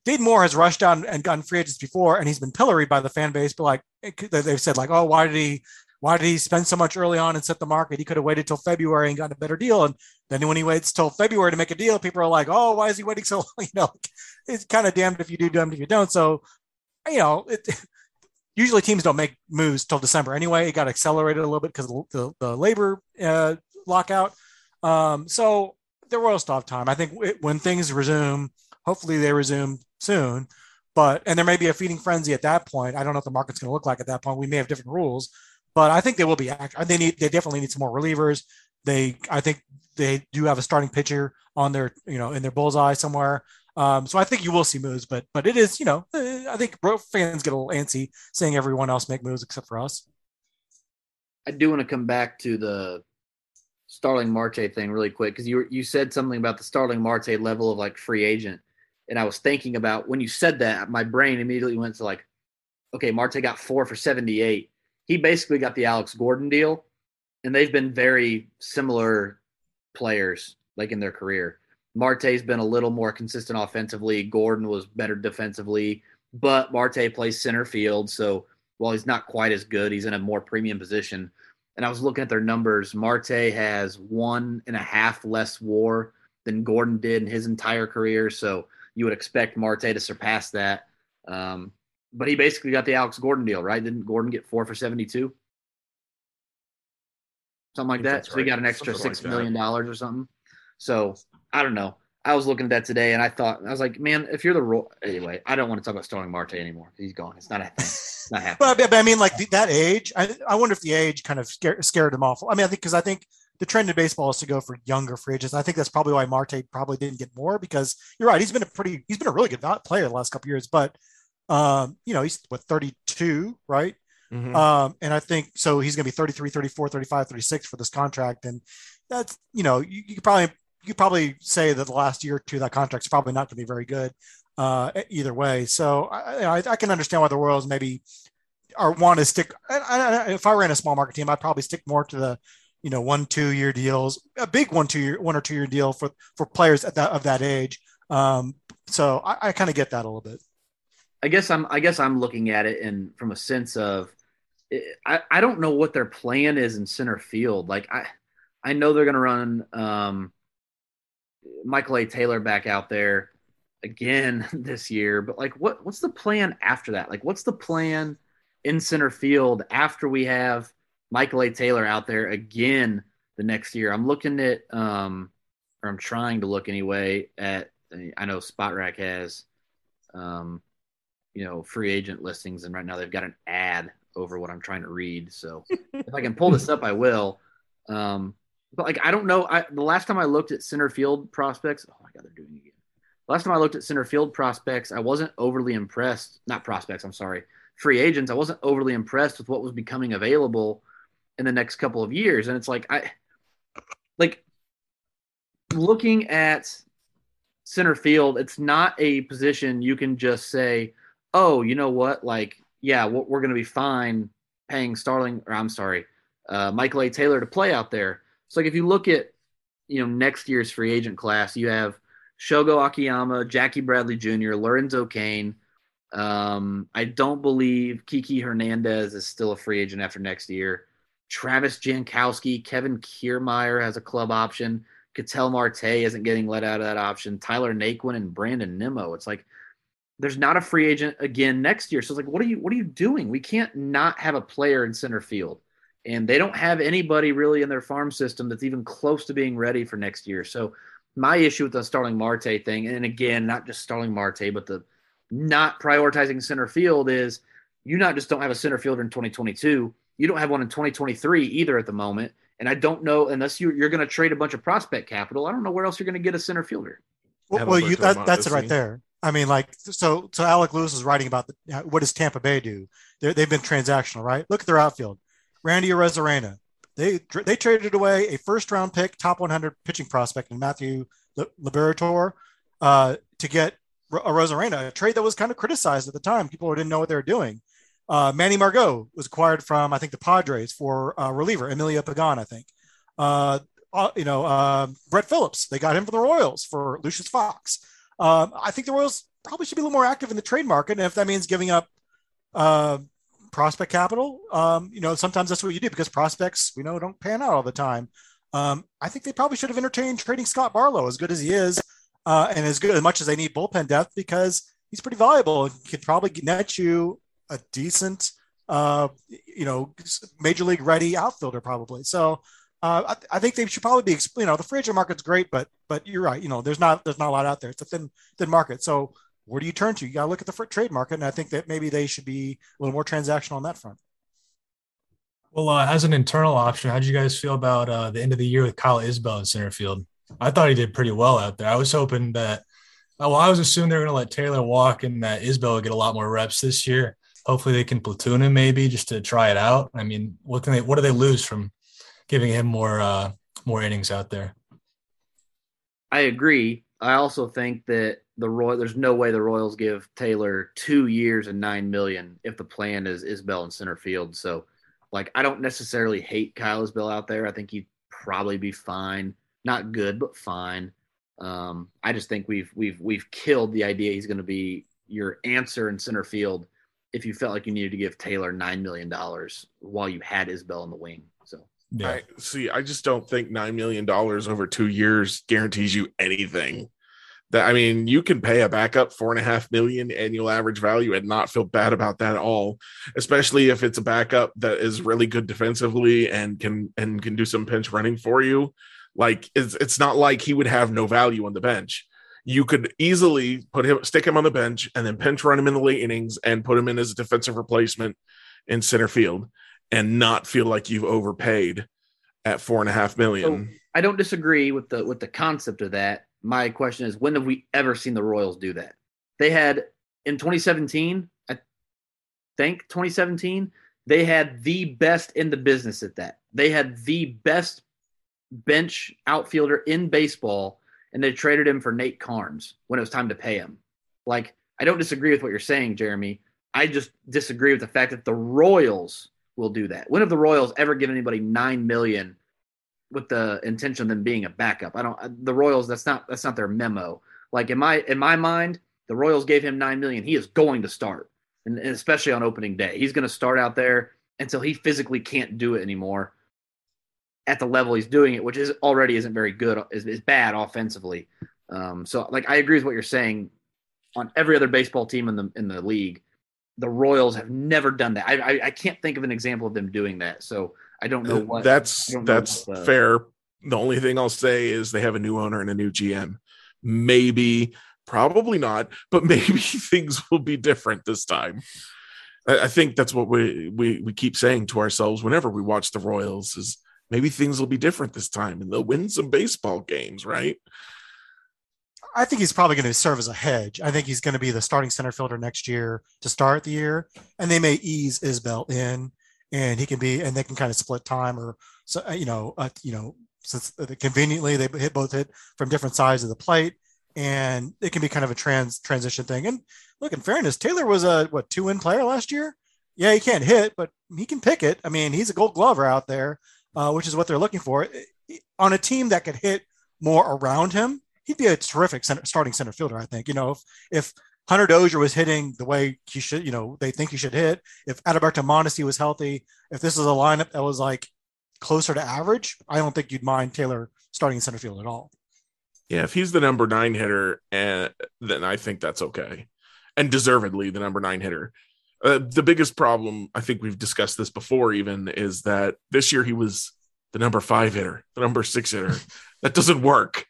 Dayton Moore has rushed down and gotten free agents before, and he's been pilloried by the fan base. But like they've said, like, oh, why did he why did he spend so much early on and set the market? He could have waited till February and gotten a better deal. And then when he waits till February to make a deal, people are like, oh, why is he waiting so long? [laughs] You know, it's kind of damned if you do, damned if you don't. So, you know, it, [laughs] usually teams don't make moves till December anyway. It got accelerated a little bit because of the, the labor uh, lockout. Um, so the Royals still have time. I think it, when things resume, hopefully they resume soon. But and there may be a feeding frenzy at that point. I don't know what the market's going to look like at that point. We may have different rules but I think they will be. They need. They definitely need some more relievers. They. I think they do have a starting pitcher on their. You know, in their bullseye somewhere. Um, so I think you will see moves, but but it is. You know, eh, I think fans get a little antsy seeing everyone else make moves except for us. I do want to come back to the Starling Marte thing really quick because you you said something about the Starling Marte level of like free agent, and I was thinking about when you said that, my brain immediately went to like, okay, Marte got four for seventy eight he basically got the Alex Gordon deal, and they've been very similar players like in their career. Marte's been a little more consistent offensively. Gordon was better defensively, but Marte plays center field, so while he's not quite as good, he's in a more premium position. And I was looking at their numbers. Marte has one and a half less WAR than Gordon did in his entire career, so you would expect Marte to surpass that. Um, but he basically got the Alex Gordon deal, right? Didn't Gordon get four for seventy-two? Something like that. So right. he got an extra something six like million dollars or something. So I don't know. I was looking at that today, and I thought I was like, man, if you're the role anyway, I don't want to talk about Starling Marte anymore. He's gone. It's not a thing. It's not [laughs] happening. but, but I mean, like the, that age, I, I wonder if the age kind of scared, scared him off. I mean, I think because I think the trend in baseball is to go for younger free agents. I think that's probably why Marte probably didn't get more because you're right. He's been a pretty, he's been a really good player the last couple years, but um, you know, he's what 32, right? Mm-hmm. Um, and I think so he's going to be 33, 34, 35, 36 for this contract. And that's, you know, you, you could probably, you could probably say that the last year or two, that contract's probably not going to be very good uh, either way. So I, I, I, can understand why the Royals maybe are want to stick. I, I, if I ran a small market team, I'd probably stick more to the, you know, one, two year deals, a big one, two year, one or two year deal for, for players at that, of that age. Um, so I, I kind of get that a little bit. I guess I'm I guess I'm looking at it and from a sense of I, I don't know what their plan is in center field. Like I I know they're gonna run um, Michael A. Taylor back out there again [laughs] this year, but like what what's the plan after that? Like what's the plan in center field after we have Michael A. Taylor out there again the next year? I'm looking at um or I'm trying to look anyway at I know Spotrac has um you know free agent listings, and right now they've got an ad over what I'm trying to read. So [laughs] if I can pull this up, I will. Um, But like I don't know. I the last time I looked at center field prospects, oh my god, they're doing it again. Last time I looked at center field prospects, I wasn't overly impressed. Not prospects, I'm sorry, free agents. I wasn't overly impressed with what was becoming available in the next couple of years. And it's like I like looking at center field, it's not a position you can just say, oh, you know what? Like, yeah, we're going to be fine paying Starling, or I'm sorry, uh, Michael A. Taylor to play out there. So, like, if you look at, you know, next year's free agent class, you have Shogo Akiyama, Jackie Bradley Jr., Lorenzo Cain. Um, I don't believe Kiki Hernandez is still a free agent after next year. Travis Jankowski, Kevin Kiermaier has a club option. Ketel Marte isn't getting let out of that option. Tyler Naquin and Brandon Nimmo. It's like there's not a free agent again next year. So it's like, what are you what are you doing? We can't not have a player in center field. And they don't have anybody really in their farm system that's even close to being ready for next year. So my issue with the Starling Marte thing, and again, not just Starling Marte, but the not prioritizing center field is you not just don't have a center fielder in 2022, you don't have one in 2023 either at the moment. And I don't know unless you, you're going to trade a bunch of prospect capital. I don't know where else you're going to get a center fielder. Well, well you, that, that's it right there. I mean, like, so so Alec Lewis is writing about the, what does Tampa Bay do? they have been transactional, right? Look at their outfield. Randy Arozarena. They they traded away a first round pick, top 100 pitching prospect and Matthew Liberatore uh, to get Arozarena, a trade that was kind of criticized at the time. People didn't know what they were doing. Uh, Manny Margot was acquired from, I think, the Padres for uh, reliever Emilio Pagan, I think. Uh, uh you know, uh, Brett Phillips, they got him from the Royals for Lucius Fox. Um, I think the Royals probably should be a little more active in the trade market. And if that means giving up uh, prospect capital, um, you know, sometimes that's what you do because prospects, we know, don't pan out all the time. Um, I think they probably should have entertained trading Scott Barlow, as good as he is, and as good as much as they need bullpen depth, because he's pretty valuable. He could probably net you a decent, uh, you know, major league ready outfielder probably. So uh, I, I, think they should probably be, you know, the free agent market's great, but but you're right. You know, there's not there's not a lot out there. It's a thin thin market. So where do you turn to? You got to look at the trade market, and I think that maybe they should be a little more transactional on that front. Well, uh, as an internal option, how did you guys feel about uh, the end of the year with Kyle Isbel in center field? I thought he did pretty well out there. I was hoping that, well, I was assuming they were going to let Taylor walk and that Isbel would get a lot more reps this year hopefully they can platoon him maybe just to try it out. I mean, what can they what do they lose from giving him more uh more innings out there? I agree. I also think that the Roy there's no way the Royals give Taylor two years and nine million if the plan is Isbel in center field. So like I don't necessarily hate Kyle Isbel out there. I think he'd probably be fine. Not good, but fine. Um, I just think we've we've we've killed the idea he's going to be your answer in center field if you felt like you needed to give Taylor nine million dollars while you had Isbel in the wing. Yeah. I see. I just don't think nine million dollars over two years guarantees you anything. That I mean, you can pay a backup four and a half million annual average value and not feel bad about that at all, especially if it's a backup that is really good defensively and can and can do some pinch running for you. Like it's it's not like he would have no value on the bench you could easily put him, stick him on the bench, and then pinch run him in the late innings and put him in as a defensive replacement in center field, and not feel like you've overpaid at four and a half million. So I don't disagree with the with the concept of that. My question is, when have we ever seen the Royals do that? They had in 2017, I think 2017, they had the best in the business at that. They had the best bench outfielder in baseball and they traded him for Nate Karns when it was time to pay him. Like, I don't disagree with what you're saying, Jeremy. I just disagree with the fact that the Royals will do that. When have the Royals ever given anybody nine million with the intention of them being a backup? I don't. The Royals. That's not. That's not their memo. Like in my in my mind, the Royals gave him nine million. He is going to start, and, and especially on opening day, he's going to start out there until he physically can't do it anymore at the level he's doing it, which is already isn't very good, is, is bad offensively. Um, so like I agree with what you're saying. On every other baseball team in the in the league, the Royals have never done that. I I, I can't think of an example of them doing that. So I don't know what. That's that's what, uh, fair. The only thing I'll say is they have a new owner and a new GM. Maybe, probably not, but [laughs] maybe things will be different this time. I, I think that's what we we we keep saying to ourselves whenever we watch the Royals is maybe things will be different this time and they'll win some baseball games, right? I think he's probably going to serve as a hedge. I think he's going to be the starting center fielder next year to start the year, and they may ease Isbel in, and he can be, and they can kind of split time, or so uh, you know, uh, you know, since conveniently they hit both hit from different sides of the plate, and it can be kind of a trans transition thing. And look, in fairness, Taylor was a what two win player last year. Yeah, he can't hit, but he can pick it. I mean, he's a Gold Glover out there, uh, which is what they're looking for on a team that could hit more around him he'd be a terrific center, starting center fielder. I think. You know, if if Hunter Dozier was hitting the way he should, you know, they think he should hit. If Adalberto Mondesi was healthy, if this is a lineup that was like closer to average, I don't think you'd mind Taylor starting center field at all. Yeah, if he's the number nine hitter, and then I think that's okay, and deservedly the number nine hitter. Uh, the biggest problem, I think we've discussed this before, even is that this year he was the number five hitter, the number six hitter. [laughs] that doesn't work.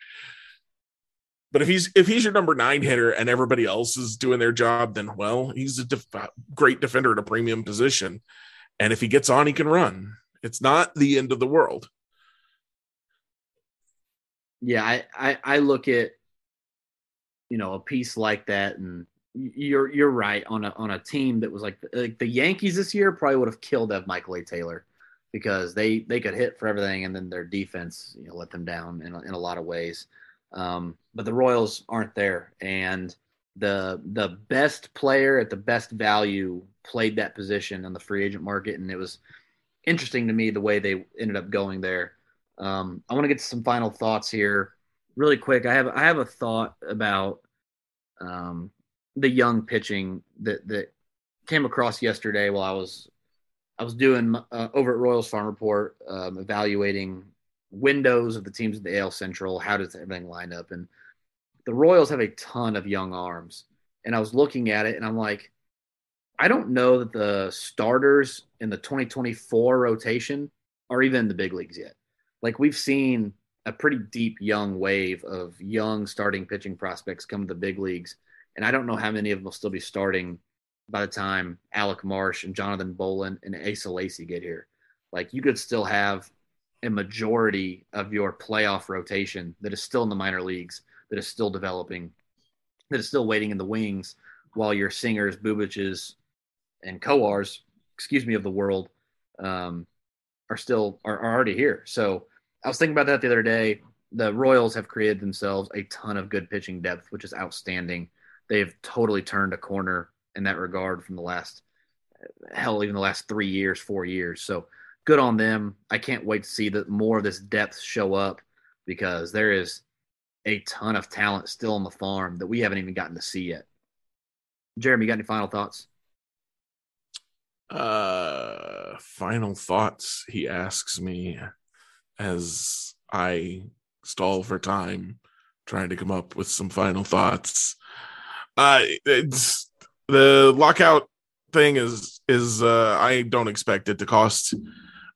But if he's if he's your number nine hitter and everybody else is doing their job, then well, he's a def- great defender at a premium position. And if he gets on, he can run. It's not the end of the world. Yeah, I, I, I look at you know a piece like that, and you're you're right on a on a team that was like like the Yankees this year probably would have killed have Michael A. Taylor because they they could hit for everything, and then their defense you know let them down in in a lot of ways. Um, but the Royals aren't there, and the the best player at the best value played that position on the free agent market, and it was interesting to me the way they ended up going there. Um, I want to get to some final thoughts here, really quick. I have I have a thought about um, the young pitching that that came across yesterday while I was I was doing uh, over at Royals Farm Report, um, evaluating windows of the teams in the AL Central. How does everything line up? And the Royals have a ton of young arms. And I was looking at it and I'm like, I don't know that the starters in the 2024 rotation are even in the big leagues yet. Like we've seen a pretty deep young wave of young starting pitching prospects come to the big leagues. And I don't know how many of them will still be starting by the time Alec Marsh and Jonathan Bowlan and Asa Lacy get here. Like you could still have a majority of your playoff rotation that is still in the minor leagues, that is still developing, that is still waiting in the wings while your singers, Bubiches, and Kowars, excuse me, of the world, um, are still are, are already here. So I was thinking about that the other day. The Royals have created themselves a ton of good pitching depth, which is outstanding. They've totally turned a corner in that regard from the last hell, even the last three years, four years. So good on them. I can't wait to see that more of this depth show up because there is a ton of talent still on the farm that we haven't even gotten to see yet. Jeremy, you got any final thoughts? Uh, final thoughts. He asks me as I stall for time, trying to come up with some final thoughts. Uh, it's the lockout thing is is uh, I don't expect it to cost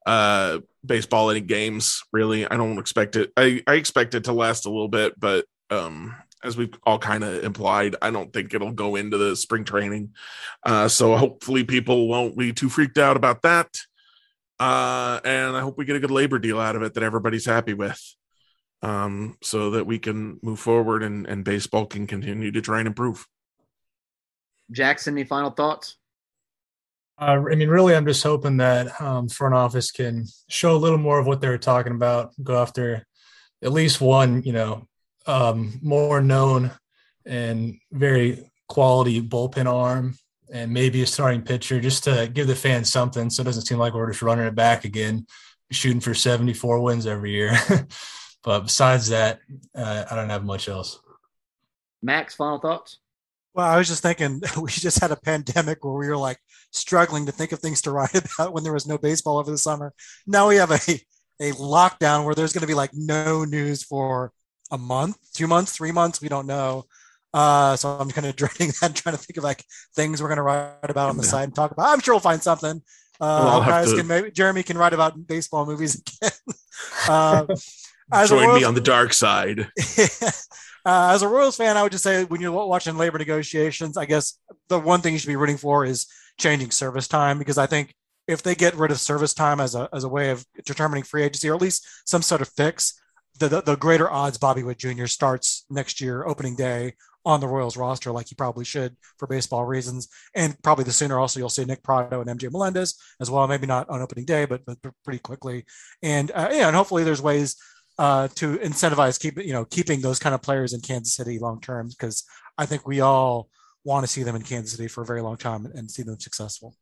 uh, baseball any games. Really, I don't expect it. I I expect it to last a little bit, but um, as we've all kind of implied, I don't think it'll go into the spring training. Uh, so hopefully, people won't be too freaked out about that. Uh, and I hope we get a good labor deal out of it that everybody's happy with, um, so that we can move forward and, and baseball can continue to try and improve. Jackson, any final thoughts? Uh, I mean, really, I'm just hoping that um, front office can show a little more of what they were talking about, go after at least one, you know, um, more known and very quality bullpen arm, and maybe a starting pitcher, just to give the fans something, so it doesn't seem like we're just running it back again, shooting for 74 wins every year. [laughs] but besides that, uh, I don't have much else. Max, final thoughts? Well, I was just thinking [laughs] we just had a pandemic where we were like struggling to think of things to write [laughs] about when there was no baseball over the summer. Now we have a a lockdown where there's going to be like no news for a month, two months, three months. We don't know. Uh, so I'm kind of [laughs] dreading that, trying to think of like things we're going to write about on the yeah. side and talk about. I'm sure we'll find something. Uh, well, guys to... can maybe Jeremy can write about baseball movies again. [laughs] uh, Join me on the dark side. Uh, as a Royals fan, I would just say when you're watching labor negotiations, I guess the one thing you should be rooting for is changing service time because I think if they get rid of service time as a as a way of determining free agency, or at least some sort of fix, the the, the greater odds Bobby Witt Jr. starts next year opening day on the Royals roster like he probably should for baseball reasons. And probably the sooner also you'll see Nick Pratto and MJ Melendez as well. Maybe not on opening day, but, but pretty quickly. And uh, yeah, and hopefully there's ways uh, to incentivize keep you know keeping those kind of players in Kansas City long term because I think we all want to see them in Kansas City for a very long time and see them successful.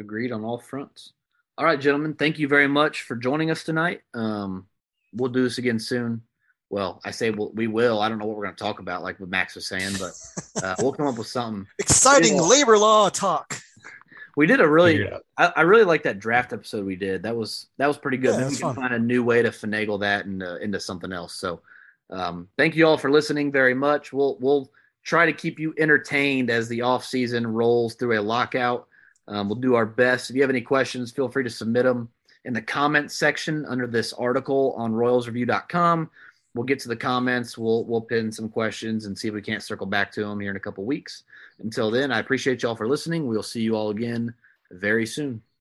Agreed on all fronts. All right, gentlemen, thank you very much for joining us tonight. Um, we'll do this again soon. Well, I say we'll, we will. I don't know what we're going to talk about, like what Max was saying, but uh, [laughs] we'll come up with something exciting yeah. labor law talk. We did a really, I, I, really like that draft episode we did. That was that was pretty good. Yeah, Maybe we can fun. find a new way to finagle that into, into something else. So, um, thank you all for listening very much. We'll we'll try to keep you entertained as the off season rolls through a lockout. Um, we'll do our best. If you have any questions, feel free to submit them in the comments section under this article on RoyalsReview.com. We'll get to the comments. We'll we'll pin some questions and see if we can't circle back to them here in a couple weeks. Until then, I appreciate y'all for listening. We'll see you all again very soon.